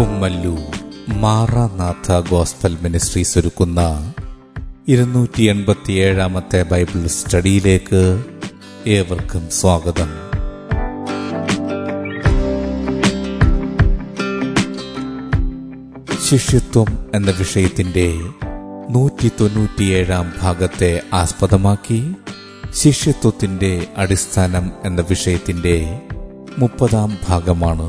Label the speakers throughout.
Speaker 1: Kummallur Maranatha gospel ministries ഒരുക്കുന്ന ഇരുന്നൂറ്റി എൺപത്തിയേഴാമത്തെ Bible സ്റ്റഡിയിലേക്ക് ഏവർക്കും സ്വാഗതം. ശിഷ്യത്വം എന്ന വിഷയത്തിന്റെ നൂറ്റി തൊണ്ണൂറ്റിയേഴാം ഭാഗത്തെ ആസ്പദമാക്കി ശിഷ്യത്വത്തിന്റെ അടിസ്ഥാനം എന്ന വിഷയത്തിന്റെ മുപ്പതാം ഭാഗമാണ്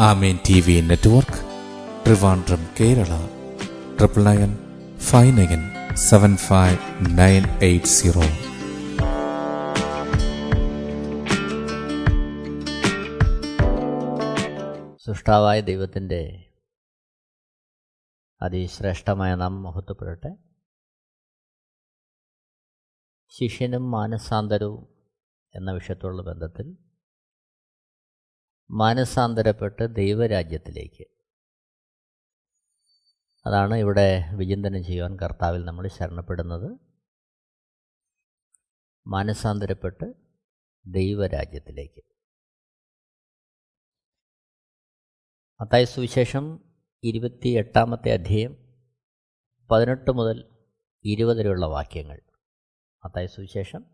Speaker 1: Amen T V network Trivandrum Kerala. Triple nine five nine seven five nine eight zero.
Speaker 2: സൃഷ്ടാവായ ദൈവത്തിന്റെ അതിശ്രേഷ്ഠമായ നാം മഹത്വപ്പെടട്ടെ. ശിഷ്യനും മാനസാന്തരവും എന്ന വിഷയത്തോടുള്ള ബന്ധത്തിൽ മാനസാന്തരപ്പെട്ട് ദൈവരാജ്യത്തിലേക്ക്. അതാണ് ഇവിടെ വിചിന്തനം ചെയ്യുവാൻ കർത്താവിൽ നമ്മൾ ശരണപ്പെടുന്നത്. മാനസാന്തരപ്പെട്ട് ദൈവരാജ്യത്തിലേക്ക്. അത്തായ സുവിശേഷം ഇരുപത്തി എട്ടാമത്തെ അധ്യായം പതിനെട്ട് മുതൽ ഇരുപത് വരെയുള്ള വാക്യങ്ങൾ. അത്തായ സുവിശേഷം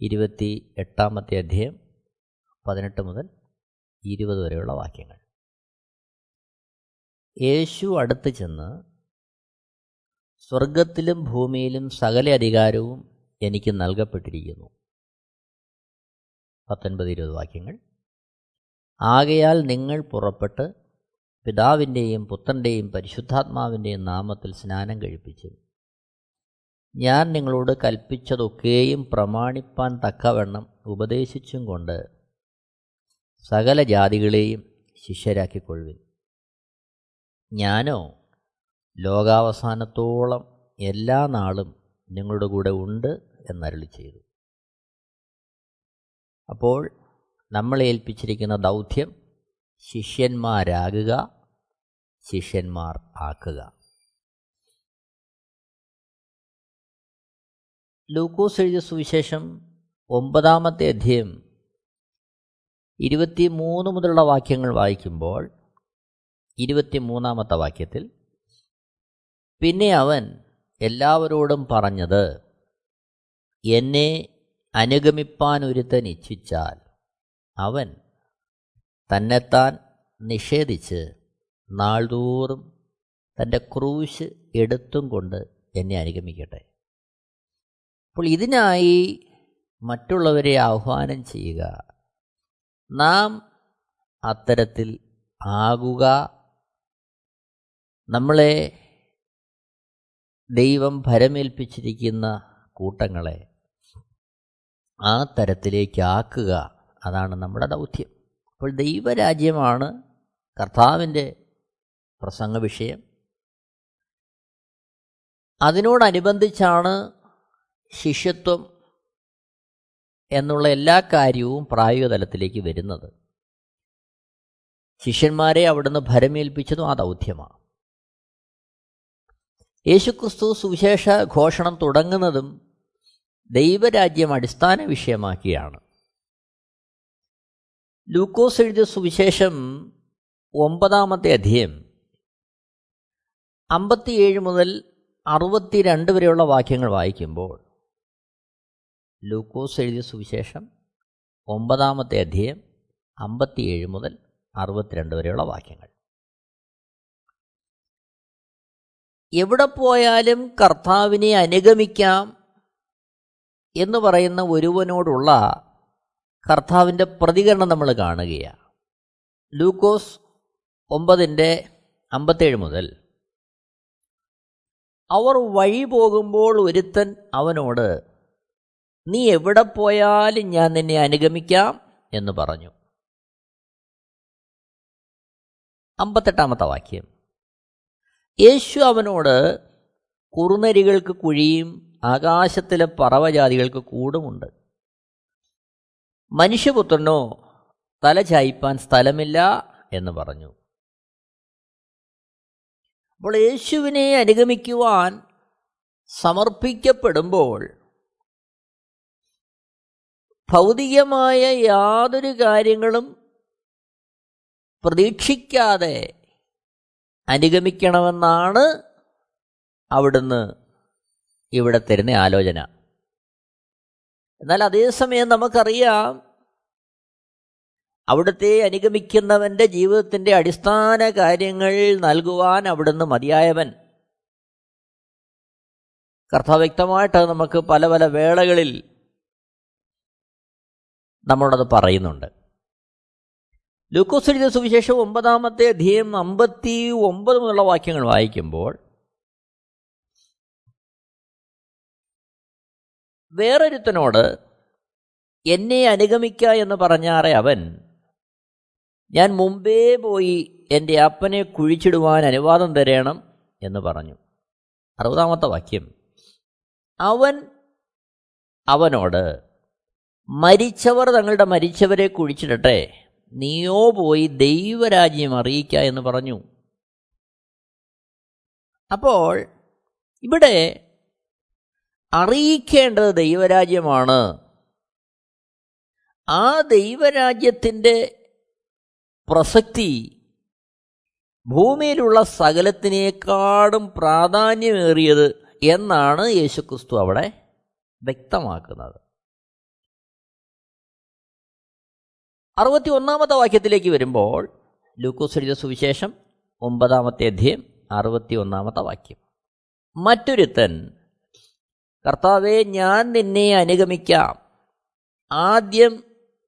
Speaker 2: ഇരുപത്തി എട്ടാമത്തെ അധ്യായം പതിനെട്ട് മുതൽ ഇരുപത് വരെയുള്ള വാക്യങ്ങൾ. യേശു അടുത്ത് ചെന്ന് സ്വർഗത്തിലും ഭൂമിയിലും സകല അധികാരവും എനിക്ക് നൽകപ്പെട്ടിരിക്കുന്നു. പത്തൊൻപത് ഇരുപത് വാക്യങ്ങൾ. ആകയാൽ നിങ്ങൾ പുറപ്പെട്ട് പിതാവിന്റെയും പുത്രന്റെയും പരിശുദ്ധാത്മാവിന്റെയും നാമത്തിൽ സ്നാനം കഴിപ്പിച്ചു ഞാൻ നിങ്ങളോട് കൽപ്പിച്ചതൊക്കെയും പ്രമാണിപ്പാൻ തക്കവണ്ണം ഉപദേശിച്ചും കൊണ്ട് സകല ജാതികളെയും ശിഷ്യരാക്കിക്കൊള്ളുവിൻ. ഞാനോ ലോകാവസാനത്തോളം എല്ലാ നാളും നിങ്ങളുടെ കൂടെ ഉണ്ട് എന്നരളി ചെയ്തു. അപ്പോൾ നമ്മളെ ഏൽപ്പിച്ചിരിക്കുന്ന ദൗത്യം ശിഷ്യന്മാരാകുക ശിഷ്യന്മാർ ആക്കുക. ലൂക്കോസ് എഴുതിയ സുവിശേഷം ഒമ്പതാമത്തെ അധ്യയം ഇരുപത്തി മൂന്ന് മുതലുള്ള വാക്യങ്ങൾ വായിക്കുമ്പോൾ ഇരുപത്തി മൂന്നാമത്തെ വാക്യത്തിൽ പിന്നെ അവൻ എല്ലാവരോടും പറഞ്ഞത് എന്നെ അനുഗമിപ്പാൻ ഒരുത്തൻ ഇച്ഛിച്ചാൽ അവൻ തന്നെത്താൻ നിഷേധിച്ച് നാൾതോറും തന്റെ ക്രൂശ് എടുത്തും കൊണ്ട് എന്നെ അനുഗമിക്കട്ടെ. അപ്പോൾ ഇതിനായി മറ്റുള്ളവരെ ആഹ്വാനം ചെയ്യുക. നാം അത്തരത്തിൽ ആകുക. നമ്മളെ ദൈവം ഭരമേൽപ്പിച്ചിരിക്കുന്ന കൂട്ടങ്ങളെ ആ തരത്തിലേക്കാക്കുക. അതാണ് നമ്മുടെ ദൗത്യം. അപ്പോൾ ദൈവരാജ്യമാണ് കർത്താവിന്റെ പ്രസംഗ വിഷയം അതിനോടനുബന്ധിച്ചാണ് ശിഷ്യത്വം എന്നുള്ള എല്ലാ കാര്യവും പ്രായോഗിക തലത്തിലേക്ക് വരുന്നത്. ശിഷ്യന്മാരെ അവിടുന്ന് ഭരമേൽപ്പിച്ചതും ആ ദൗത്യമാണ്. യേശുക്രിസ്തു സുവിശേഷ ഘോഷണം തുടങ്ങുന്നതും ദൈവരാജ്യം അടിസ്ഥാന വിഷയമാക്കിയാണ്. ലൂക്കോസ് എഴുതിയ സുവിശേഷം ഒമ്പതാമത്തെ അധ്യയം അമ്പത്തിയേഴ് മുതൽ അറുപത്തിരണ്ട് വരെയുള്ള വാക്യങ്ങൾ വായിക്കുമ്പോൾ ലൂക്കോസ് എഴുതിയ സുവിശേഷം ഒമ്പതാമത്തെ അധ്യയം അമ്പത്തിയേഴ് മുതൽ അറുപത്തിരണ്ട് വരെയുള്ള വാക്യങ്ങൾ. എവിടെ പോയാലും കർത്താവിനെ അനുഗമിക്കാം എന്ന് പറയുന്ന ഒരുവനോടുള്ള കർത്താവിന്റെ പ്രതികരണം നമ്മൾ കാണുകയാണ്. ലൂക്കോസ് ഒമ്പതിന്റെ അമ്പത്തേഴ് മുതൽ അവർ വഴി പോകുമ്പോൾ ഒരുത്തൻ അവനോട് നീ എവിടെ പോയാലും ഞാൻ നിന്നെ അനുഗമിക്കാം എന്ന് പറഞ്ഞു. അമ്പത്തെട്ടാമത്തെ വാക്യം. യേശു അവനോട് കുറുനരികൾക്ക് കുഴിയും ആകാശത്തിലെ പറവജാതികൾക്ക് കൂടുമുണ്ട്. മനുഷ്യപുത്രനോ തല ചായ്പാൻ സ്ഥലമില്ല എന്ന് പറഞ്ഞു. അപ്പോൾ യേശുവിനെ അനുഗമിക്കുവാൻ സമർപ്പിക്കപ്പെടുമ്പോൾ ഭൗതികമായ യാതൊരു കാര്യങ്ങളും പ്രതീക്ഷിക്കാതെ അനുഗമിക്കണമെന്നാണ് അവിടുന്ന് ഇവിടെ തരുന്ന ആലോചന. എന്നാൽ അതേസമയം നമുക്കറിയാം അവിടുത്തെ അനുഗമിക്കുന്നവന്റെ ജീവിതത്തിന്റെ അടിസ്ഥാന കാര്യങ്ങൾ നൽകുവാൻ അവിടുന്ന് മതിയായവൻ. കർത്താവ് വ്യക്തമായിട്ട് നമുക്ക് പല പല വേളകളിൽ നമ്മളത് പറയുന്നുണ്ട്. ലൂക്കോസ് സുവിശേഷം ഒമ്പതാമത്തെ അധ്യയം അമ്പത്തി ഒമ്പത് മുതലുള്ള വാക്യങ്ങൾ വായിക്കുമ്പോൾ വേറൊരുത്തനോട് എന്നെ അനുഗമിക്ക എന്ന് പറഞ്ഞാറെ അവൻ ഞാൻ മുമ്പേ പോയി എന്റെ അപ്പനെ കുഴിച്ചിടുവാൻ അനുവാദം തരണം എന്ന് പറഞ്ഞു. അറുപതാമത്തെ വാക്യം. അവൻ അവനോട് മരിച്ചവർ തങ്ങളുടെ മരിച്ചവരെ കുഴിച്ചിടട്ടെ. നീയോ പോയി ദൈവരാജ്യം അറിയിക്ക എന്ന് പറഞ്ഞു. അപ്പോൾ ഇവിടെ അറിയിക്കേണ്ടത് ദൈവരാജ്യമാണ്. ആ ദൈവരാജ്യത്തിന്റെ പ്രസക്തി ഭൂമിയിലുള്ള സകലത്തിനേക്കാളും പ്രാധാന്യമേറിയത് എന്നാണ് യേശുക്രിസ്തു അവിടെ വ്യക്തമാക്കുന്നത്. അറുപത്തി ഒന്നാമത്തെ വാക്യത്തിലേക്ക് വരുമ്പോൾ ലൂക്കോസ് എഴുതിയ സുവിശേഷം ഒമ്പതാമത്തെ അധ്യയം അറുപത്തി ഒന്നാമത്തെ വാക്യം. മറ്റൊരുത്തൻ കർത്താവെ ഞാൻ നിന്നെ അനുഗമിക്കാം. ആദ്യം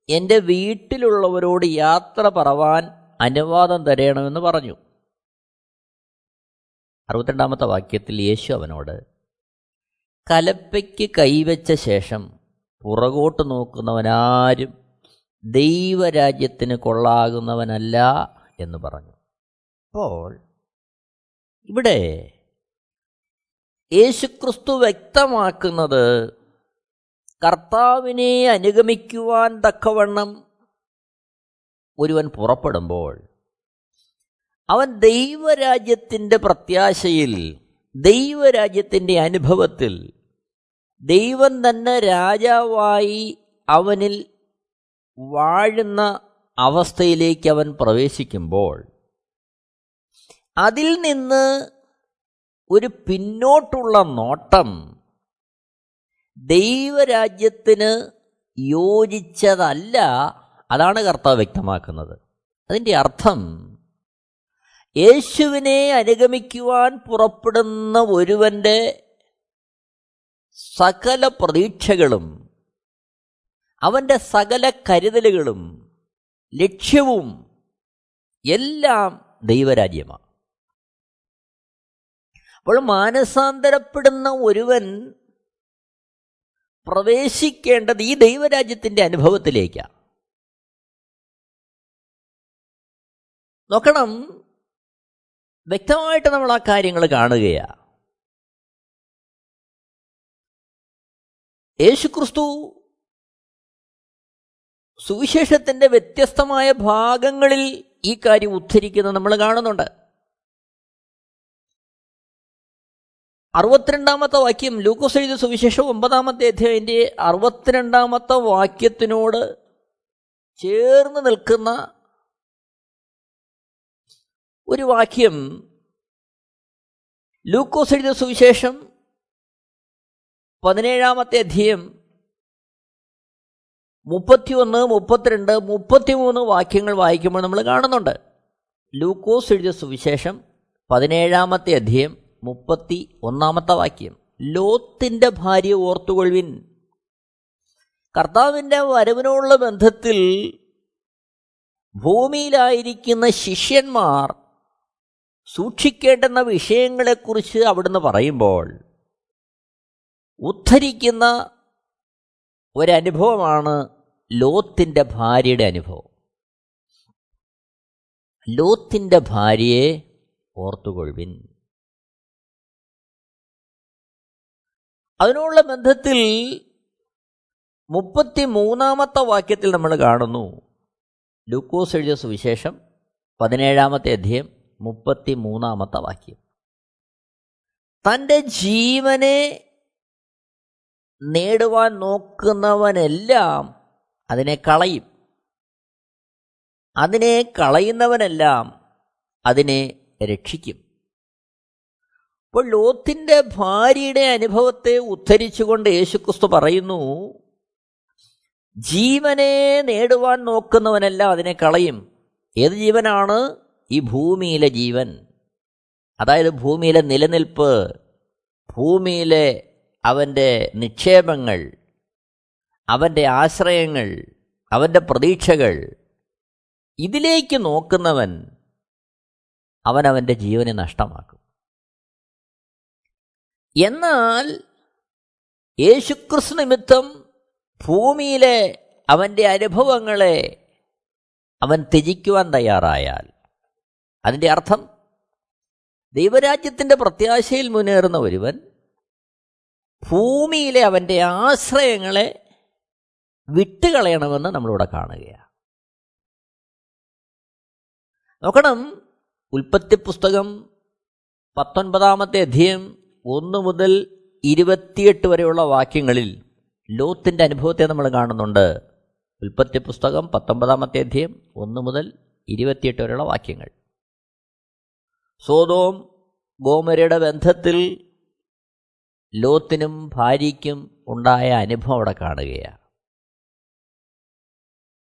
Speaker 2: എന്റെ വീട്ടിലുള്ളവരോട് യാത്ര പറവാൻ അനുവാദം തരണമെന്ന് പറഞ്ഞു. അറുപത്തിരണ്ടാമത്തെ വാക്യത്തിൽ യേശു അവനോട് കലപ്പയ്ക്ക് കൈവച്ച ശേഷം പുറകോട്ട് നോക്കുന്നവനാരും ദൈവരാജ്യത്തിന് കൊള്ളാകുന്നവനല്ല എന്ന് പറഞ്ഞു. അപ്പോൾ ഇവിടെ യേശുക്രിസ്തു വ്യക്തമാക്കുന്നത് കർത്താവിനെ അനുഗമിക്കുവാൻ തക്കവണ്ണം ഒരുവൻ പുറപ്പെടുമ്പോൾ അവൻ ദൈവരാജ്യത്തിന്റെ പ്രത്യാശയിൽ ദൈവരാജ്യത്തിന്റെ അനുഭവത്തിൽ ദൈവം തന്നെ രാജാവായി അവനിൽ വാഴുന്ന അവസ്ഥയിലേക്ക് അവൻ പ്രവേശിക്കുമ്പോൾ അതിൽ നിന്ന് ഒരു പിന്നോട്ടുള്ള നോട്ടം ദൈവരാജ്യത്തിന് യോജിച്ചതല്ല അതാണ് കർത്താവ് വ്യക്തമാക്കുന്നത്. അതിന്റെ അർത്ഥം യേശുവിനെ അനുഗമിക്കുവാൻ പുറപ്പെടുന്ന ഒരുവന്റെ സകല പ്രതീക്ഷകളും അവന്റെ സകല കരുതലുകളും ലക്ഷ്യവും എല്ലാം ദൈവരാജ്യമാണ് അപ്പോൾ മാനസാന്തരപ്പെടുന്ന ഒരുവൻ പ്രവേശിക്കേണ്ടത് ഈ ദൈവരാജ്യത്തിന്റെ അനുഭവത്തിലേക്കാണ് നോക്കണം വ്യക്തമായിട്ട് നമ്മൾ ആ കാര്യങ്ങൾ കാണുകയാ. യേശുക്രിസ്തു സുവിശേഷത്തിന്റെ വ്യത്യസ്തമായ ഭാഗങ്ങളിൽ ഈ കാര്യം ഉദ്ധരിക്കുന്നത് നമ്മൾ കാണുന്നുണ്ട്. അറുപത്തിരണ്ടാമത്തെ വാക്യം ലൂക്കോസ് എഴുതിയ സുവിശേഷം ഒമ്പതാമത്തെ അധ്യായന്റെ അറുപത്തിരണ്ടാമത്തെ വാക്യത്തിനോട് ചേർന്ന് നിൽക്കുന്ന ഒരു വാക്യം ലൂക്കോസ് എഴുതിയ സുവിശേഷം പതിനേഴാമത്തെ അധ്യയം മുപ്പത്തിയൊന്ന് മുപ്പത്തിരണ്ട് മുപ്പത്തിമൂന്ന് വാക്യങ്ങൾ വായിക്കുമ്പോൾ നമ്മൾ കാണുന്നുണ്ട്. ലൂക്കോസ് എഴുതിയ സുവിശേഷം പതിനേഴാമത്തെ അധ്യയം മുപ്പത്തി ഒന്നാമത്തെ വാക്യം. ലോത്തിന്റെ ഭാര്യ ഓർത്തുകൊഴിവിൻ കർത്താവിന്റെ വരവിനോടുള്ള ബന്ധത്തിൽ ഭൂമിയിലായിരിക്കുന്ന ശിഷ്യന്മാർ സൂക്ഷിക്കേണ്ടുന്ന വിഷയങ്ങളെക്കുറിച്ച് അവിടുന്ന് പറയുമ്പോൾ ഉദ്ധരിക്കുന്ന ഒരനുഭവമാണ് ലോത്തിന്റെ ഭാര്യയുടെ അനുഭവം. ലോത്തിന്റെ ഭാര്യയെ ഓർത്തുകൊള്ളുവിൻ. അതിനുള്ള ബന്ധത്തിൽ മുപ്പത്തി മൂന്നാമത്തെ വാക്യത്തിൽ നമ്മൾ കാണുന്നു. ലൂക്കോസ് എഴുതിയ സുവിശേഷം പതിനേഴാമത്തെ അധ്യയം മുപ്പത്തി മൂന്നാമത്തെ വാക്യം. തന്റെ ജീവനെ നേടുവാൻ നോക്കുന്നവനെല്ലാം അതിനെ കളയും. അതിനെ കളയുന്നവനെല്ലാം അതിനെ രക്ഷിക്കും. അപ്പോൾ ലോത്തിന്റെ ഭാര്യയുടെ അനുഭവത്തെ ഉദ്ധരിച്ചുകൊണ്ട് യേശുക്രിസ്തു പറയുന്നു ജീവനെ നേടുവാൻ നോക്കുന്നവനെല്ലാം അതിനെ കളയും. ഏത് ജീവനാണ്? ഈ ഭൂമിയിലെ ജീവൻ. അതായത് ഭൂമിയിലെ നിലനിൽപ്പ് ഭൂമിയിലെ അവന്റെ നിക്ഷേപങ്ങൾ അവന്റെ ആശ്രയങ്ങൾ അവന്റെ പ്രതീക്ഷകൾ. ഇതിലേക്ക് നോക്കുന്നവൻ അവൻ അവന്റെ ജീവനെ നഷ്ടമാക്കും. എന്നാൽ യേശുക്രിസ് നിമിത്തം ഭൂമിയിലെ അവന്റെ അനുഭവങ്ങളെ അവൻ ത്യജിക്കുവാൻ തയ്യാറായാൽ അതിന്റെ അർത്ഥം ദൈവരാജ്യത്തിന്റെ പ്രത്യാശയിൽ മുന്നേറുന്ന ഒരുവൻ ഭൂമിയിലെ അവന്റെ ആശ്രയങ്ങളെ വിട്ടുകളയണമെന്ന് നമ്മളിവിടെ കാണുകയാണ്. നോക്കണം ഉൽപ്പത്തി പുസ്തകം പത്തൊൻപതാമത്തെ അധ്യയം ഒന്ന് മുതൽ ഇരുപത്തിയെട്ട് വരെയുള്ള വാക്യങ്ങളിൽ ലോത്തിന്റെ അനുഭവത്തെ നമ്മൾ കാണുന്നുണ്ട്. ഉൽപ്പത്തി പുസ്തകം പത്തൊമ്പതാമത്തെ അധ്യയം ഒന്ന് മുതൽ ഇരുപത്തിയെട്ട് വരെയുള്ള വാക്യങ്ങൾ. സോതോം ഗോമരയുടെ ബന്ധത്തിൽ ലോത്തിനും ഭാര്യയ്ക്കും ഉണ്ടായ അനുഭവം അവിടെ കാണുകയാണ്.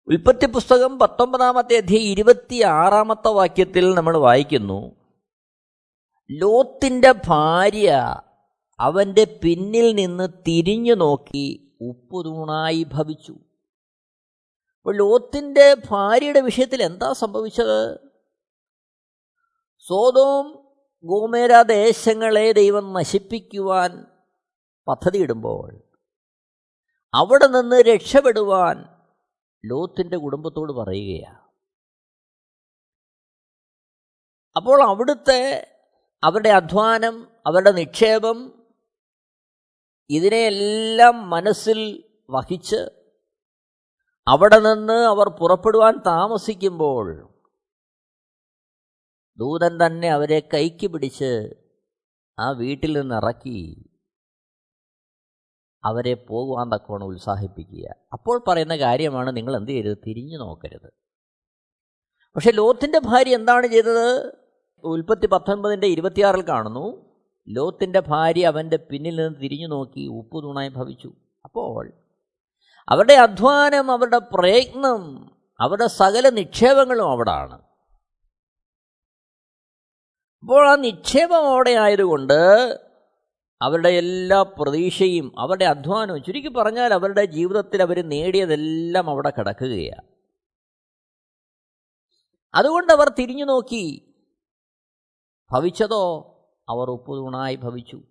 Speaker 2: ഉൽപ്പത്തി പുസ്തകം പത്തൊമ്പതാമത്തെ അധ്യയം ഇരുപത്തി ആറാമത്തെ വാക്യത്തിൽ നമ്മൾ വായിക്കുന്നു. ലോത്തിന്റെ ഭാര്യ അവന്റെ പിന്നിൽ നിന്ന് തിരിഞ്ഞു നോക്കി ഉപ്പുതൂണായി ഭവിച്ചു. അപ്പോൾ ലോത്തിന്റെ ഭാര്യയുടെ വിഷയത്തിൽ എന്താ സംഭവിച്ചത്? സോതോം ഗോമേര ദേശങ്ങളെ ദൈവം നശിപ്പിക്കുവാൻ പദ്ധതിയിടുമ്പോൾ അവിടെ നിന്ന് രക്ഷപ്പെടുവാൻ ലോത്തിന്റെ കുടുംബത്തോട് പറയുകയാണ് അപ്പോൾ അവിടുത്തെ അവരുടെ അധ്വാനം അവരുടെ നിക്ഷേപം ഇതിനെയെല്ലാം മനസ്സിൽ വഹിച്ച് അവിടെ നിന്ന് അവർ പുറപ്പെടുവാൻ താമസിക്കുമ്പോൾ ദൂതൻ തന്നെ അവരെ കൈക്ക് പിടിച്ച് ആ വീട്ടിൽ നിന്ന് ഇറക്കി അവരെ പോകുവാൻ തക്കവണ്ണം ഉത്സാഹിപ്പിക്കുക. അപ്പോൾ പറയുന്ന കാര്യമാണ് നിങ്ങൾ എന്ത് ചെയ്യരുത്? തിരിഞ്ഞു നോക്കരുത്. പക്ഷെ ലോത്തിന്റെ ഭാര്യ എന്താണ് ചെയ്തത്? ഉൽപ്പത്തി പത്തൊൻപതിന്റെ ഇരുപത്തിയാറിൽ കാണുന്നു. ലോത്തിന്റെ ഭാര്യ അവന്റെ പിന്നിൽ നിന്ന് തിരിഞ്ഞു നോക്കി ഉപ്പ് തൂണായി ഭവിച്ചു. അപ്പോൾ അവരുടെ അധ്വാനം അവരുടെ പ്രയത്നം അവരുടെ സകല നിക്ഷേപങ്ങളും അവിടാണ്. അപ്പോൾ ആ നിക്ഷേപം അവിടെ ആയതുകൊണ്ട് അവരുടെ എല്ലാ പ്രതീക്ഷയും അവരുടെ അധ്വാനവും ചുരുക്കി പറഞ്ഞാൽ അവരുടെ ജീവിതത്തിൽ അവർ നേടിയതെല്ലാം അവിടെ കിടക്കുകയാണ്. അതുകൊണ്ട് അവർ തിരിഞ്ഞു നോക്കി. ഭവിച്ചതോ? അവർ ഉപ്പുതൂണായി ഭവിച്ചു.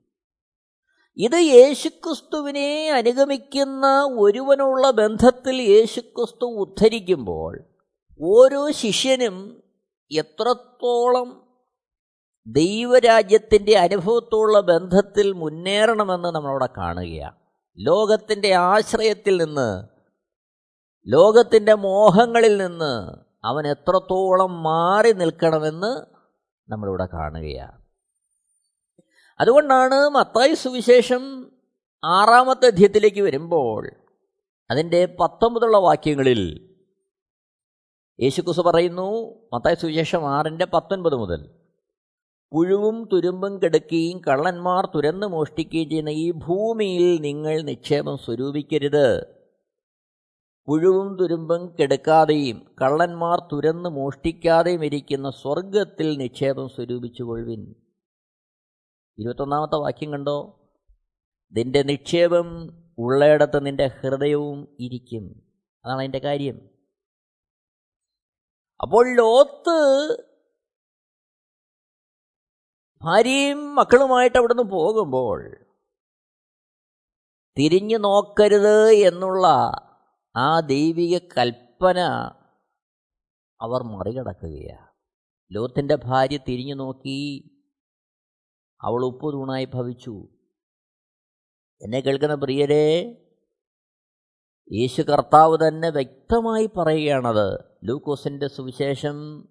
Speaker 2: ഇത് യേശുക്രിസ്തുവിനെ അനുഗമിക്കുന്ന ഒരുവനുള്ള ബന്ധത്തിൽ യേശുക്രിസ്തു ഉദ്ധരിക്കുമ്പോൾ ഓരോ ശിഷ്യനും എത്രത്തോളം ദൈവരാജ്യത്തിന്റെ അനുഭവത്തോടുള്ള ബന്ധത്തിൽ മുന്നേറണമെന്ന് നമ്മളവിടെ കാണുകയാണ്. ലോകത്തിന്റെ ആശ്രയത്തിൽ നിന്ന് ലോകത്തിന്റെ മോഹങ്ങളിൽ നിന്ന് അവൻ എത്രത്തോളം മാറി നിൽക്കണമെന്ന് നമ്മളിവിടെ കാണുകയാണ്. അതുകൊണ്ടാണ് മത്തായി സുവിശേഷം ആറാമത്തെ അധ്യയത്തിലേക്ക് വരുമ്പോൾ അതിന്റെ പത്തൊമ്പതുള്ള വാക്യങ്ങളിൽ യേശുക്കുസ് പറയുന്നു മത്തായി സുവിശേഷം ആറിന്റെ പത്തൊൻപത് മുതൽ. പുഴുവും തുരുമ്പും കെടുക്കുകയും കള്ളന്മാർ തുരന്ന് മോഷ്ടിക്കുകയും ചെയ്യുന്ന ഈ ഭൂമിയിൽ നിങ്ങൾ നിക്ഷേപം സ്വരൂപിക്കരുത്. പുഴുവും തുരുമ്പും കെടുക്കാതെയും കള്ളന്മാർ തുരന്ന് മോഷ്ടിക്കാതെയും ഇരിക്കുന്ന സ്വർഗത്തിൽ നിക്ഷേപം സ്വരൂപിച്ചുകൊള്ളുവിൻ. ഇരുപത്തൊന്നാമത്തെ വാക്യം കണ്ടോ? നിന്റെ നിക്ഷേപം ഉള്ളയിടത്ത് നിന്റെ ഹൃദയവും ഇരിക്കും. അതാണ് അതിന്റെ കാര്യം. അപ്പോൾ ലോത്ത് ഭാര്യയും മക്കളുമായിട്ട് അവിടുന്ന് പോകുമ്പോൾ തിരിഞ്ഞു നോക്കരുത് എന്നുള്ള ആ ദൈവിക കൽപ്പന അവർ മറികടക്കുകയാണ് ലോത്തിന്റെ ഭാര്യ തിരിഞ്ഞു നോക്കി. അവൾ ഉപ്പ് തൂണായി ഭവിച്ചു. എന്നെ കേൾക്കുന്ന പ്രിയരെ യേശു കർത്താവ് തന്നെ വ്യക്തമായി പറയുകയാണത്. ലൂക്കോസിന്റെ സുവിശേഷം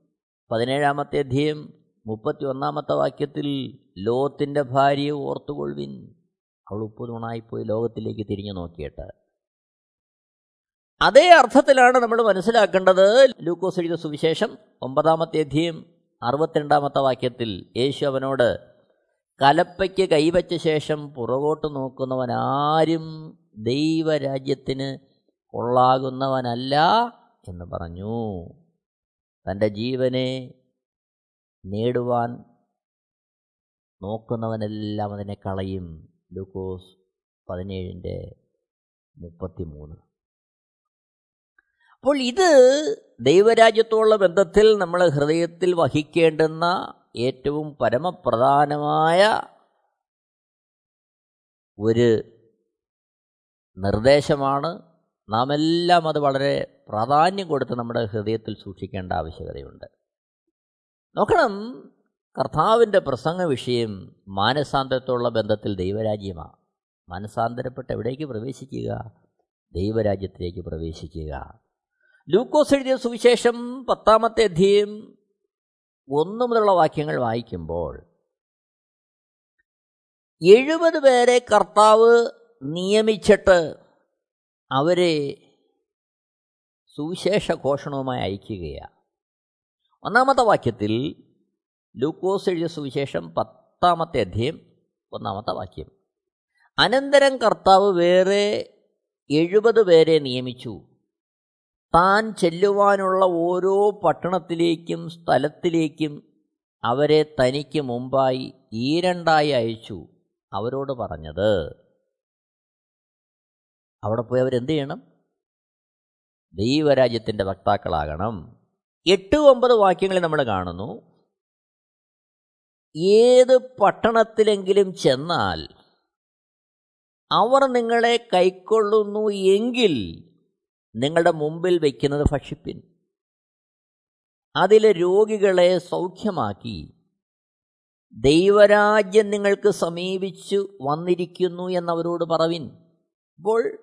Speaker 2: പതിനേഴാമത്തെ അധ്യയം മുപ്പത്തി ഒന്നാമത്തെ വാക്യത്തിൽ ലോത്തിന്റെ ഭാര്യയെ ഓർത്തുകൊള്ളുവിൻ. അവൾ ഉപ്പ് തൂണായിപ്പോയി ലോകത്തിലേക്ക് തിരിഞ്ഞു നോക്കിയിട്ട്. അതേ അർത്ഥത്തിലാണ് നമ്മൾ മനസ്സിലാക്കേണ്ടത്. ലൂക്കോസ് എഴുതിയ സുവിശേഷം ഒമ്പതാമത്തെ അധ്യയം അറുപത്തിരണ്ടാമത്തെ വാക്യത്തിൽ യേശു അവനോട് കലപ്പയ്ക്ക് കൈവച്ച ശേഷം പുറകോട്ട് നോക്കുന്നവൻ ആരും ദൈവരാജ്യത്തിന് കൊള്ളാകുന്നവനല്ല എന്ന് പറഞ്ഞു. തന്റെ ജീവനെ നേടുവാൻ നോക്കുന്നവനെല്ലാം അതിനെ കളയും. ലൂക്കോസ് പതിനേഴിന്റെ മുപ്പത്തി മൂന്ന് അപ്പോൾ ഇത് ദൈവരാജ്യത്തോടുള്ള ബന്ധത്തിൽ നമ്മൾ ഹൃദയത്തിൽ വഹിക്കേണ്ടുന്ന ഏറ്റവും പരമപ്രധാനമായ ഒരു നിർദ്ദേശമാണ്. നാം എല്ലാം അത് വളരെ പ്രാധാന്യം കൊടുത്ത് നമ്മുടെ ഹൃദയത്തിൽ സൂക്ഷിക്കേണ്ട ആവശ്യകതയുണ്ട്. നോക്കണം. കർത്താവിന്റെ പ്രസംഗ വിഷയം മാനസാന്തരത്തോടുള്ള ബന്ധത്തിൽ ദൈവരാജ്യമാണ് മാനസാന്തരപ്പെട്ട് എവിടേക്ക് പ്രവേശിക്കുക? ദൈവരാജ്യത്തിലേക്ക് പ്രവേശിക്കുക. ലൂക്കോസ് എഴുതിയ സുവിശേഷം പത്താമത്തെ അധ്യയം ഒന്ന് മുതലുള്ള വാക്യങ്ങൾ വായിക്കുമ്പോൾ എഴുപത് പേരെ കർത്താവ് നിയമിച്ചിട്ട് അവരെ സുവിശേഷ ഘോഷണവുമായി അയക്കുകയാണ് ഒന്നാമത്തെ വാക്യത്തിൽ ലൂക്കോസ് എഴുതിയ സുവിശേഷം പത്താമത്തെ അധ്യയം ഒന്നാമത്തെ വാക്യം. അനന്തരം കർത്താവ് വേറെ എഴുപത് പേരെ നിയമിച്ചു. താൻ ചെല്ലുവാനുള്ള ഓരോ പട്ടണത്തിലേക്കും സ്ഥലത്തിലേക്കും അവരെ തനിക്ക് മുമ്പായി ഈരണ്ടായി അയച്ചു. അവരോട് പറഞ്ഞത് അവിടെ പോയി അവരെന്ത് ചെയ്യണം? ദൈവരാജ്യത്തിന്റെ വക്താക്കളാകണം. എട്ട് ഒമ്പത് വാക്യങ്ങളിൽ നമ്മൾ കാണുന്നു. ഏത് പട്ടണത്തിലെങ്കിലും ചെന്നാൽ അവർ നിങ്ങളെ കൈക്കൊള്ളുന്നു എങ്കിൽ നിങ്ങളുടെ മുമ്പിൽ വയ്ക്കുന്നത് ഭക്ഷിപ്പിൻ. അതിലെ രോഗികളെ സൗഖ്യമാക്കി. ദൈവരാജ്യം നിങ്ങൾക്ക് സമീപിച്ചു വന്നിരിക്കുന്നു എന്നവരോട് പറവിൻ. ഇപ്പോൾ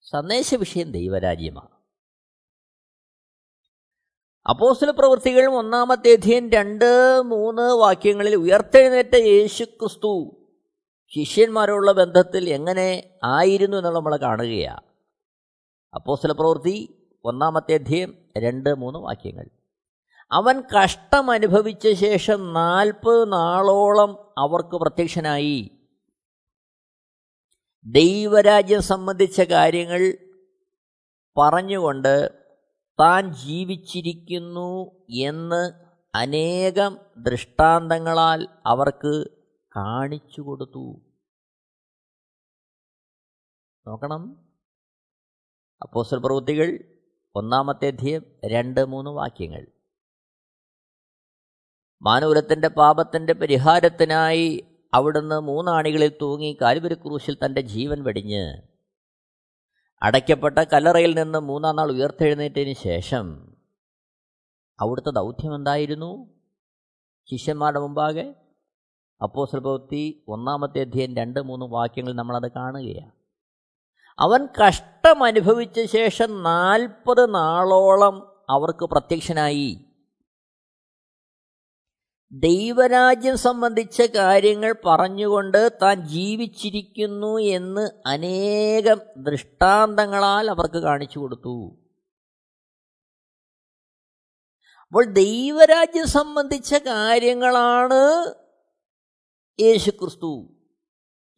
Speaker 2: സന്ദേശ വിഷയം ദൈവരാജ്യമാണ്. അപ്പോസ്തല പ്രവൃത്തികൾ ഒന്നാമത്തെ അധ്യയൻ രണ്ട് മൂന്ന് വാക്യങ്ങളിൽ ഉയർത്തെഴുന്നേറ്റ യേശു ക്രിസ്തു ശിഷ്യന്മാരുള്ള ബന്ധത്തിൽ എങ്ങനെ ആയിരുന്നു എന്നുള്ള നമ്മൾ കാണുകയാണ് അപ്പോസ്റ്റൽ പ്രവൃത്തി ഒന്നാമത്തെ അധ്യയം രണ്ട് മൂന്ന് വാക്യങ്ങൾ. അവൻ കഷ്ടം അനുഭവിച്ച ശേഷം നാൽപ്പത് നാളോളം അവർക്ക് പ്രത്യക്ഷനായി. ദൈവരാജ്യം സംബന്ധിച്ച കാര്യങ്ങൾ പറഞ്ഞുകൊണ്ട് താൻ ജീവിച്ചിരിക്കുന്നു എന്ന് അനേകം ദൃഷ്ടാന്തങ്ങളാൽ അവർക്ക് കാണിച്ചു കൊടുത്തു. നോക്കണം. അപ്പോസ്റ്റൽ പ്രവൃത്തികൾ ഒന്നാമത്തെ അധ്യയം രണ്ട് മൂന്ന് വാക്യങ്ങൾ. മാനൂരത്തിന്റെ പാപത്തിന്റെ പരിഹാരത്തിനായി അവിടുന്ന് മൂന്നാണികളിൽ തൂങ്ങി കാൽവരി ക്രൂശിൽ തന്റെ ജീവൻ വെടിഞ്ഞ് അടയ്ക്കപ്പെട്ട കല്ലറയിൽ നിന്ന് മൂന്നാം നാൾ ഉയർത്തെഴുന്നേറ്റതിന് ശേഷം അവിടുത്തെ ദൗത്യം എന്തായിരുന്നു? ശിഷ്യന്മാരുടെ മുമ്പാകെ അപ്പോ പ്രവൃത്തി ഒന്നാമത്തെ അധ്യയൻ രണ്ട് മൂന്ന് വാക്യങ്ങൾ നമ്മളത് കാണുകയാണ്. അവൻ കഷ്ടം അനുഭവിച്ച ശേഷം നാൽപ്പത് നാളോളം അവർക്ക് പ്രത്യക്ഷനായി. ദൈവരാജ്യം സംബന്ധിച്ച കാര്യങ്ങൾ പറഞ്ഞുകൊണ്ട് താൻ ജീവിച്ചിരിക്കുന്നു എന്ന് അനേകം ദൃഷ്ടാന്തങ്ങളാൽ അവർക്ക് കാണിച്ചു കൊടുത്തു. അപ്പോൾ ദൈവരാജ്യം സംബന്ധിച്ച കാര്യങ്ങളാണ് യേശുക്രിസ്തു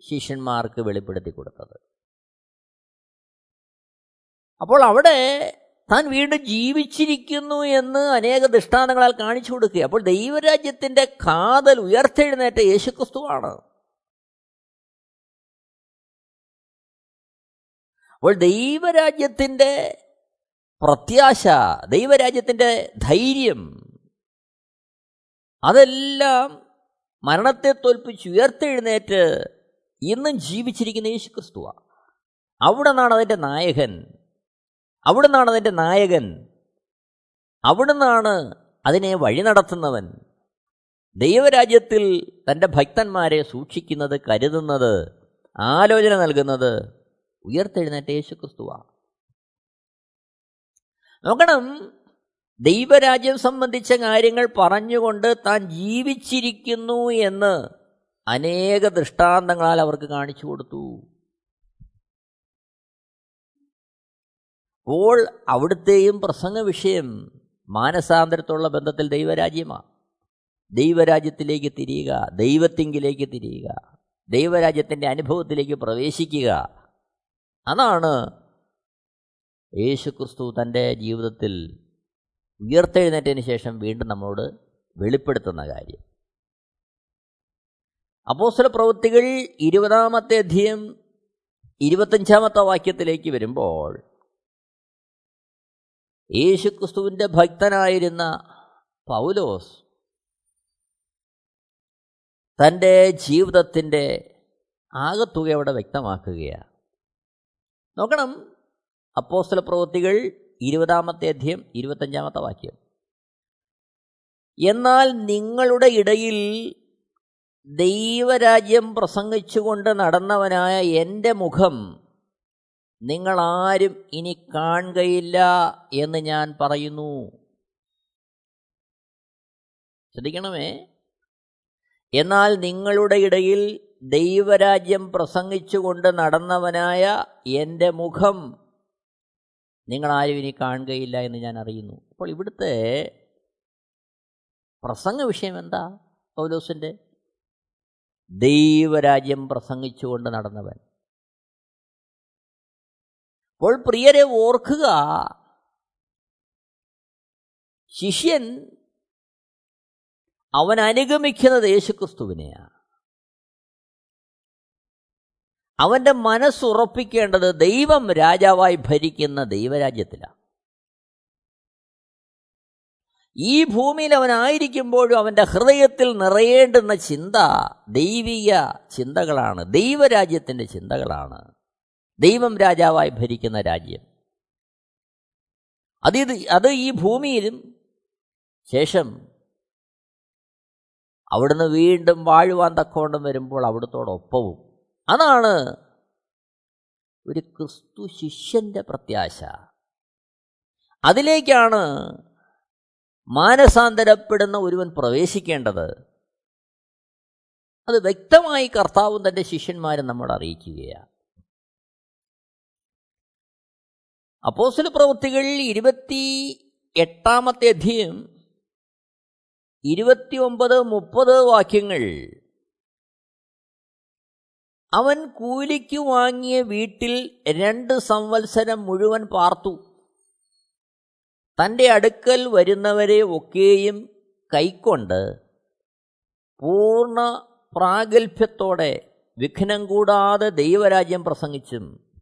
Speaker 2: ശിഷ്യന്മാർക്ക് വെളിപ്പെടുത്തി കൊടുത്തത്. അപ്പോൾ അവിടെ താൻ വീണ്ടും ജീവിച്ചിരിക്കുന്നു എന്ന് അനേക ദൃഷ്ടാന്തങ്ങളാൽ കാണിച്ചു കൊടുക്കുക. അപ്പോൾ ദൈവരാജ്യത്തിന്റെ കാതൽ ഉയർത്തെഴുന്നേറ്റ യേശുക്രിസ്തുവാണ്. അപ്പോൾ ദൈവരാജ്യത്തിന്റെ പ്രത്യാശ ദൈവരാജ്യത്തിന്റെ ധൈര്യം അതെല്ലാം മരണത്തെ തോൽപ്പിച്ച് ഉയർത്തെഴുന്നേറ്റ് ഇന്നും ജീവിച്ചിരിക്കുന്ന യേശുക്രിസ്തുവാണ്. അവിടെ നിന്നാണ് അതിന്റെ നായകൻ. അവിടെ നിന്നാണ് അതിന്റെ നായകൻ. അവിടെ നിന്നാണ് അതിനെ വഴി നടത്തുന്നവൻ. ദൈവരാജ്യത്തിൽ തന്റെ ഭക്തന്മാരെ സൂക്ഷിക്കുന്നത് കരുതുന്നത് ആലോചന നൽകുന്നത് ഉയർത്തെഴുന്നേറ്റ യേശുക്രിസ്തുവാണ്. നോക്കണം ദൈവരാജ്യം സംബന്ധിച്ച കാര്യങ്ങൾ പറഞ്ഞുകൊണ്ട് താൻ ജീവിച്ചിരിക്കുന്നു എന്ന് അനേക ദൃഷ്ടാന്തങ്ങളാൽ അവർക്ക് കാണിച്ചു കൊടുത്തു. അപ്പോൾ അവിടുത്തെയും പ്രസംഗ വിഷയം മാനസാന്തരത്തുള്ള ബന്ധത്തിൽ ദൈവരാജ്യമാണ് ദൈവരാജ്യത്തിലേക്ക് തിരിയുക ദൈവത്തിങ്കിലേക്ക് തിരിയുക ദൈവരാജ്യത്തിന്റെ അനുഭവത്തിലേക്ക് പ്രവേശിക്കുക. അതാണ് യേശുക്രിസ്തു തന്റെ ജീവിതത്തിൽ ഉയർത്തെഴുന്നേറ്റതിന് ശേഷം വീണ്ടും നമ്മളോട് വെളിപ്പെടുത്തുന്ന കാര്യം. അപ്പോസ്തല പ്രവൃത്തികൾ ഇരുപതാമത്തെ അധ്യയം ഇരുപത്തഞ്ചാമത്തെ വാക്യത്തിലേക്ക് വരുമ്പോൾ യേശുക്രിസ്തുവിന്റെ ഭക്തനായിരുന്ന പൗലോസ് തന്റെ ജീവിതത്തിന്റെ ആകത്തുക അവിടെ വ്യക്തമാക്കുകയാണ്. നോക്കണം അപ്പോസ്തല പ്രവൃത്തികൾ ഇരുപതാമത്തെ അധ്യയം ഇരുപത്തഞ്ചാമത്തെ വാക്യം. എന്നാൽ നിങ്ങളുടെ ഇടയിൽ ദൈവരാജ്യം പ്രസംഗിച്ചുകൊണ്ട് നടന്നവനായ എന്റെ മുഖം നിങ്ങളാരും ഇനി കാണുകയില്ല എന്ന് ഞാൻ പറയുന്നു. ശ്രദ്ധിക്കണമേ. എന്നാൽ നിങ്ങളുടെ ഇടയിൽ ദൈവരാജ്യം പ്രസംഗിച്ചുകൊണ്ട് നടന്നവനായ എന്റെ മുഖം നിങ്ങളാരും ഇനി കാണുകയില്ല എന്ന് ഞാൻ അറിയുന്നു. അപ്പോൾ ഇവിടുത്തെ പ്രസംഗ വിഷയം എന്താ പൗലോസിന്റെ? ദൈവരാജ്യം പ്രസംഗിച്ചുകൊണ്ട് നടന്നവൻ. അപ്പോൾ പ്രിയരെ ഓർക്കുക ശിഷ്യൻ അവൻ അനുഗമിക്കുന്നത് യേശുക്രിസ്തുവിനെയാണ്. അവന്റെ മനസ്സുറപ്പിക്കേണ്ടത് ദൈവം രാജാവായി ഭരിക്കുന്ന ദൈവരാജ്യത്തിലാണ്. ഈ ഭൂമിയിൽ അവനായിരിക്കുമ്പോഴും അവന്റെ ഹൃദയത്തിൽ നിറയേണ്ടുന്ന ചിന്ത ദൈവിക ചിന്തകളാണ് ദൈവരാജ്യത്തിന്റെ ചിന്തകളാണ്. ദൈവം രാജാവായി ഭരിക്കുന്ന രാജ്യം. അത് ഇത് അത് ഈ ഭൂമിയിലും ശേഷം അവിടുന്ന് വീണ്ടും വാഴുവാൻ തക്കോണ്ടം വരുമ്പോൾ അവിടുത്തോടൊപ്പവും. അതാണ് ഒരു ക്രിസ്തു ശിഷ്യന്റെ പ്രത്യാശ. അതിലേക്കാണ് മാനസാന്തരപ്പെടുന്ന ഒരുവൻ പ്രവേശിക്കേണ്ടത്. അത് വ്യക്തമായി കർത്താവും തന്റെ ശിഷ്യന്മാരും നമ്മൾ അറിയിക്കുകയാണ്. അപ്പോസ്തല പ്രവൃത്തികൾ ഇരുപത്തി എട്ടാമത്തെ അധ്യയം ഇരുപത്തിയൊമ്പത് മുപ്പത് വാക്യങ്ങൾ. അവൻ കൂലിക്ക് വാങ്ങിയ വീട്ടിൽ രണ്ട് സംവത്സരം മുഴുവൻ പാർത്തു. തന്റെ അടുക്കൽ വരുന്നവരെ ഒക്കെയും കൈക്കൊണ്ട് പൂർണ പ്രാഗൽഭ്യത്തോടെ വിഘ്നം കൂടാതെ ദൈവരാജ്യം പ്രസംഗിച്ചും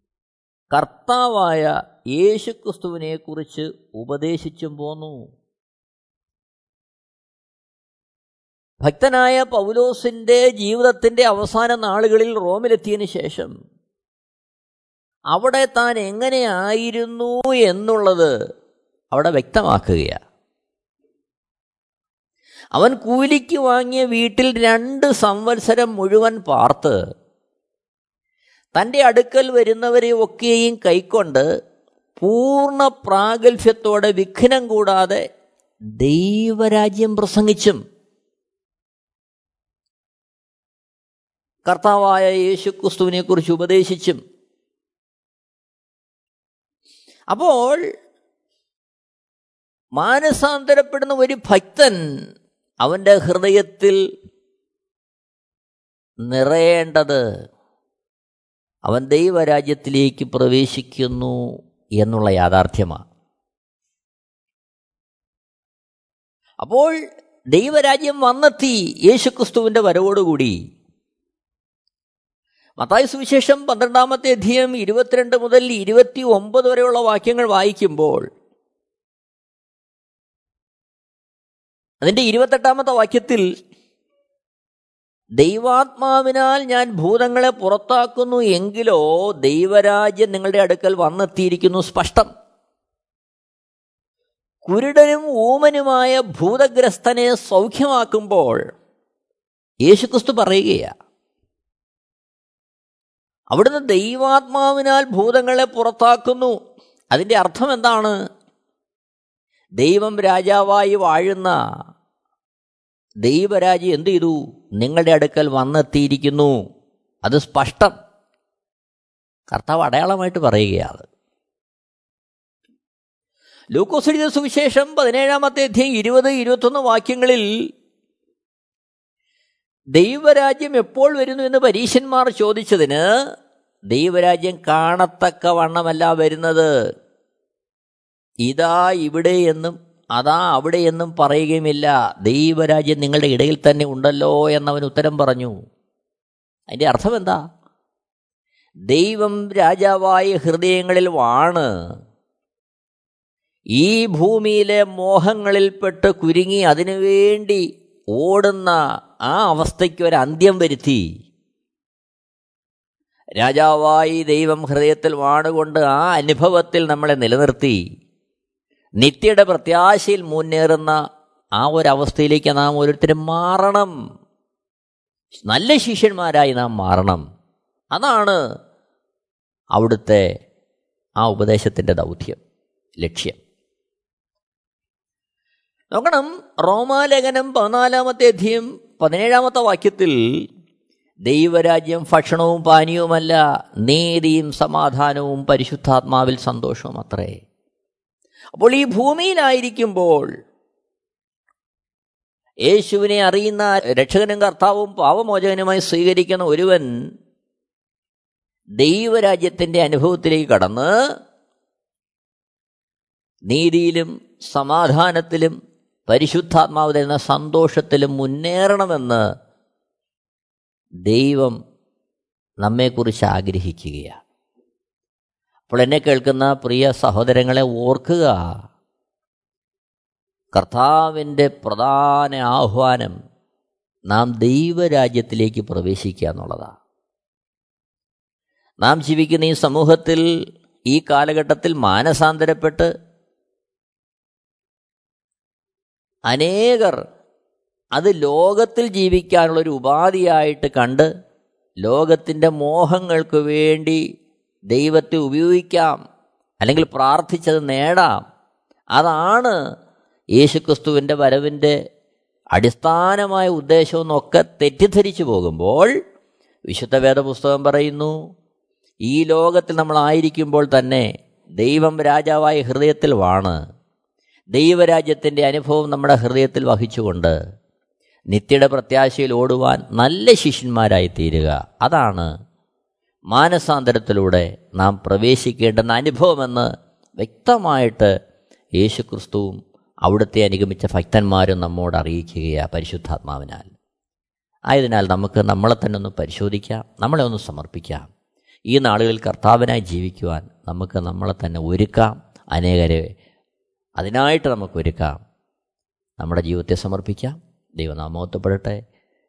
Speaker 2: കർത്താവായ യേശുക്രിസ്തുവിനെക്കുറിച്ച് ഉപദേശിച്ചും പോന്നു. ഭക്തനായ പൗലോസിന്റെ ജീവിതത്തിന്റെ അവസാന നാളുകളിൽ റോമിലെത്തിയതിന് ശേഷം അവിടെ താൻ എങ്ങനെയായിരുന്നു എന്നുള്ളത് അവിടെ വ്യക്തമാക്കുകയാണ് അവൻ കൂലിക്ക് വാങ്ങിയ വീട്ടിൽ രണ്ട് സംവത്സരം മുഴുവൻ പാർത്ത് തന്റെ അടുക്കൽ വരുന്നവരെ ഒക്കെയും കൈക്കൊണ്ട് പൂർണ പ്രാഗൽഭ്യത്തോടെ വിഘ്നം കൂടാതെ ദൈവരാജ്യം പ്രസംഗിച്ചും കർത്താവായ യേശു ക്രിസ്തുവിനെ കുറിച്ച് ഉപദേശിച്ചും. അപ്പോൾ മാനസാന്തരപ്പെടുന്ന ഒരു ഭക്തൻ അവന്റെ ഹൃദയത്തിൽ നിറയേണ്ടത് അവൻ ദൈവരാജ്യത്തിലേക്ക് പ്രവേശിക്കുന്നു. എന്നുള്ള യാഥാർത്ഥ്യമാണ് അപ്പോൾ ദൈവരാജ്യം വന്നെത്തി യേശുക്രിസ്തുവിന്റെ വരവോടുകൂടി. മത്തായ സുവിശേഷം പന്ത്രണ്ടാമത്തെ അധ്യയം ഇരുപത്തിരണ്ട് മുതൽ ഇരുപത്തി ഒമ്പത് വരെയുള്ള വാക്യങ്ങൾ വായിക്കുമ്പോൾ അതിന്റെ ഇരുപത്തെട്ടാമത്തെ വാക്യത്തിൽ ദൈവാത്മാവിനാൽ ഞാൻ ഭൂതങ്ങളെ പുറത്താക്കുന്നു എങ്കിലോ ദൈവരാജ്യം നിങ്ങളുടെ അടുക്കൽ വന്നെത്തിയിരിക്കുന്നു സ്പഷ്ടം. കുരുടനും ഊമനുമായ ഭൂതഗ്രസ്തനെ സൗഖ്യമാക്കുമ്പോൾ യേശുക്രിസ്തു പറയുകയാണ് അവിടുന്ന് ദൈവാത്മാവിനാൽ ഭൂതങ്ങളെ പുറത്താക്കുന്നു. അതിന്റെ അർത്ഥം എന്താണ്? ദൈവം രാജാവായി വാഴുന്ന ദൈവരാജ്യം എന്ത് ചെയ്തു? നിങ്ങളുടെ അടുക്കൽ വന്നെത്തിയിരിക്കുന്നു. അത് സ്പഷ്ടം. കർത്താവ് അടയാളമായിട്ട് പറയുകയാണ്. ലൂക്കോസെഴുതിയ സുവിശേഷം പതിനേഴാമത്തെ അധ്യയം ഇരുപത് ഇരുപത്തൊന്ന് വാക്യങ്ങളിൽ ദൈവരാജ്യം എപ്പോൾ വരുന്നു എന്ന് പരീശന്മാർ ചോദിച്ചതിന് ദൈവരാജ്യം കാണത്തക്ക വണ്ണമല്ല വരുന്നത്. ഇതാ ഇവിടെ എന്നും അതാ അവിടെ എന്നും പറയുകയുമില്ല. ദൈവരാജ്യം നിങ്ങളുടെ ഇടയിൽ തന്നെ ഉണ്ടല്ലോ എന്നവൻ ഉത്തരം പറഞ്ഞു. അതിന്റെ അർത്ഥം എന്താ? ദൈവം രാജാവായ ഹൃദയങ്ങളിൽ വാണ്. ഈ ഭൂമിയിലെ മോഹങ്ങളിൽപ്പെട്ട് കുരുങ്ങി അതിനുവേണ്ടി ഓടുന്ന ആ അവസ്ഥയ്ക്ക് ഒരു അന്ത്യം വരുത്തി. രാജാവായി ദൈവം ഹൃദയത്തിൽ വാണുകൊണ്ട് ആ അനുഭവത്തിൽ നമ്മളെ നിലനിർത്തി. നിത്യയുടെ പ്രത്യാശയിൽ മുന്നേറുന്ന ആ ഒരവസ്ഥയിലേക്ക് നാം ഓരോരുത്തരും മാറണം. നല്ല ശിഷ്യന്മാരായി നാം മാറണം. അതാണ് അവിടുത്തെ ആ ഉപദേശത്തിന്റെ ദൗത്യം ലക്ഷ്യം. നോക്കണം റോമാലേഖനം പതിനാലാമത്തെ അധ്യയം പതിനേഴാമത്തെ വാക്യത്തിൽ ദൈവരാജ്യം ഭക്ഷണവും പാനീയവുമല്ല നീതിയും സമാധാനവും പരിശുദ്ധാത്മാവിൽ സന്തോഷവും അത്രേ. അപ്പോൾ ഈ ഭൂമിയിലായിരിക്കുമ്പോൾ യേശുവിനെ അറിയുന്ന രക്ഷകനും കർത്താവും പാവമോചകനുമായി സ്വീകരിക്കുന്ന ഒരുവൻ ദൈവരാജ്യത്തിന്റെ അനുഭവത്തിലേക്ക് കടന്ന് നീതിയിലും സമാധാനത്തിലും പരിശുദ്ധാത്മാവ് തരുന്ന സന്തോഷത്തിലും മുന്നേറണമെന്ന് ദൈവം നമ്മെക്കുറിച്ച് ആഗ്രഹിക്കുകയാണ്. അപ്പോൾ എന്നെ കേൾക്കുന്ന പ്രിയ സഹോദരങ്ങളെ ഓർക്കുക. കർത്താവിന്റെ പ്രധാന ആഹ്വാനം നാം ദൈവരാജ്യത്തിലേക്ക് പ്രവേശിക്കുക എന്നുള്ളതാണ് നാം ജീവിക്കുന്ന ഈ സമൂഹത്തിൽ ഈ കാലഘട്ടത്തിൽ മാനസാന്തരപ്പെട്ട് അനേകർ അത് ലോകത്തിൽ ജീവിക്കാനുള്ളൊരു ഉപാധിയായിട്ട് കണ്ട് ലോകത്തിന്റെ മോഹങ്ങൾക്ക് വേണ്ടി ദൈവത്തെ ഉപയോഗിക്കാം അല്ലെങ്കിൽ പ്രാർത്ഥിച്ചത് നേടാം. അതാണ് യേശുക്രിസ്തുവിന്റെ വരവിന്റെ അടിസ്ഥാനമായ ഉദ്ദേശമെന്നൊക്കെ തെറ്റിദ്ധരിച്ചു പോകുമ്പോൾ വിശുദ്ധ വേദപുസ്തകം പറയുന്നു ഈ ലോകത്തിൽ നമ്മളായിരിക്കുമ്പോൾ തന്നെ ദൈവം രാജാവായ ഹൃദയത്തിൽ വാണ്. ദൈവരാജ്യത്തിന്റെ അനുഭവം നമ്മുടെ ഹൃദയത്തിൽ വഹിച്ചുകൊണ്ട് നിത്യയുടെ പ്രത്യാശയിൽ ഓടുവാൻ നല്ല ശിഷ്യന്മാരായി തീരുക അതാണ് മാനസാന്തരത്തിലൂടെ നാം പ്രവേശിക്കേണ്ടുന്ന അനുഭവമെന്ന് വ്യക്തമായിട്ട് യേശുക്രിസ്തുവും അവിടുത്തെ അനുഗമിച്ച ഭക്തന്മാരും നമ്മോട് അറിയിക്കുകയാണ് പരിശുദ്ധാത്മാവിനാൽ. ആയതിനാൽ നമുക്ക് നമ്മളെ തന്നെ ഒന്ന് പരിശോധിക്കാം നമ്മളെ ഒന്ന് സമർപ്പിക്കാം. ഈ നാളുകളിൽ കർത്താവിനായി ജീവിക്കുവാൻ നമുക്ക് നമ്മളെ തന്നെ ഒരുക്കാം അനേകരെ അതിനായിട്ട് നമുക്ക് ഒരുക്കാം. നമ്മുടെ ജീവിതത്തെ സമർപ്പിക്കാം. ദൈവം നാമോത്തപ്പെടട്ടെ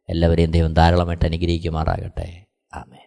Speaker 2: എല്ലാവരെയും ദൈവം ധാരാളമായിട്ട് അനുഗ്രഹിക്കുമാറാകട്ടെ. ആമേ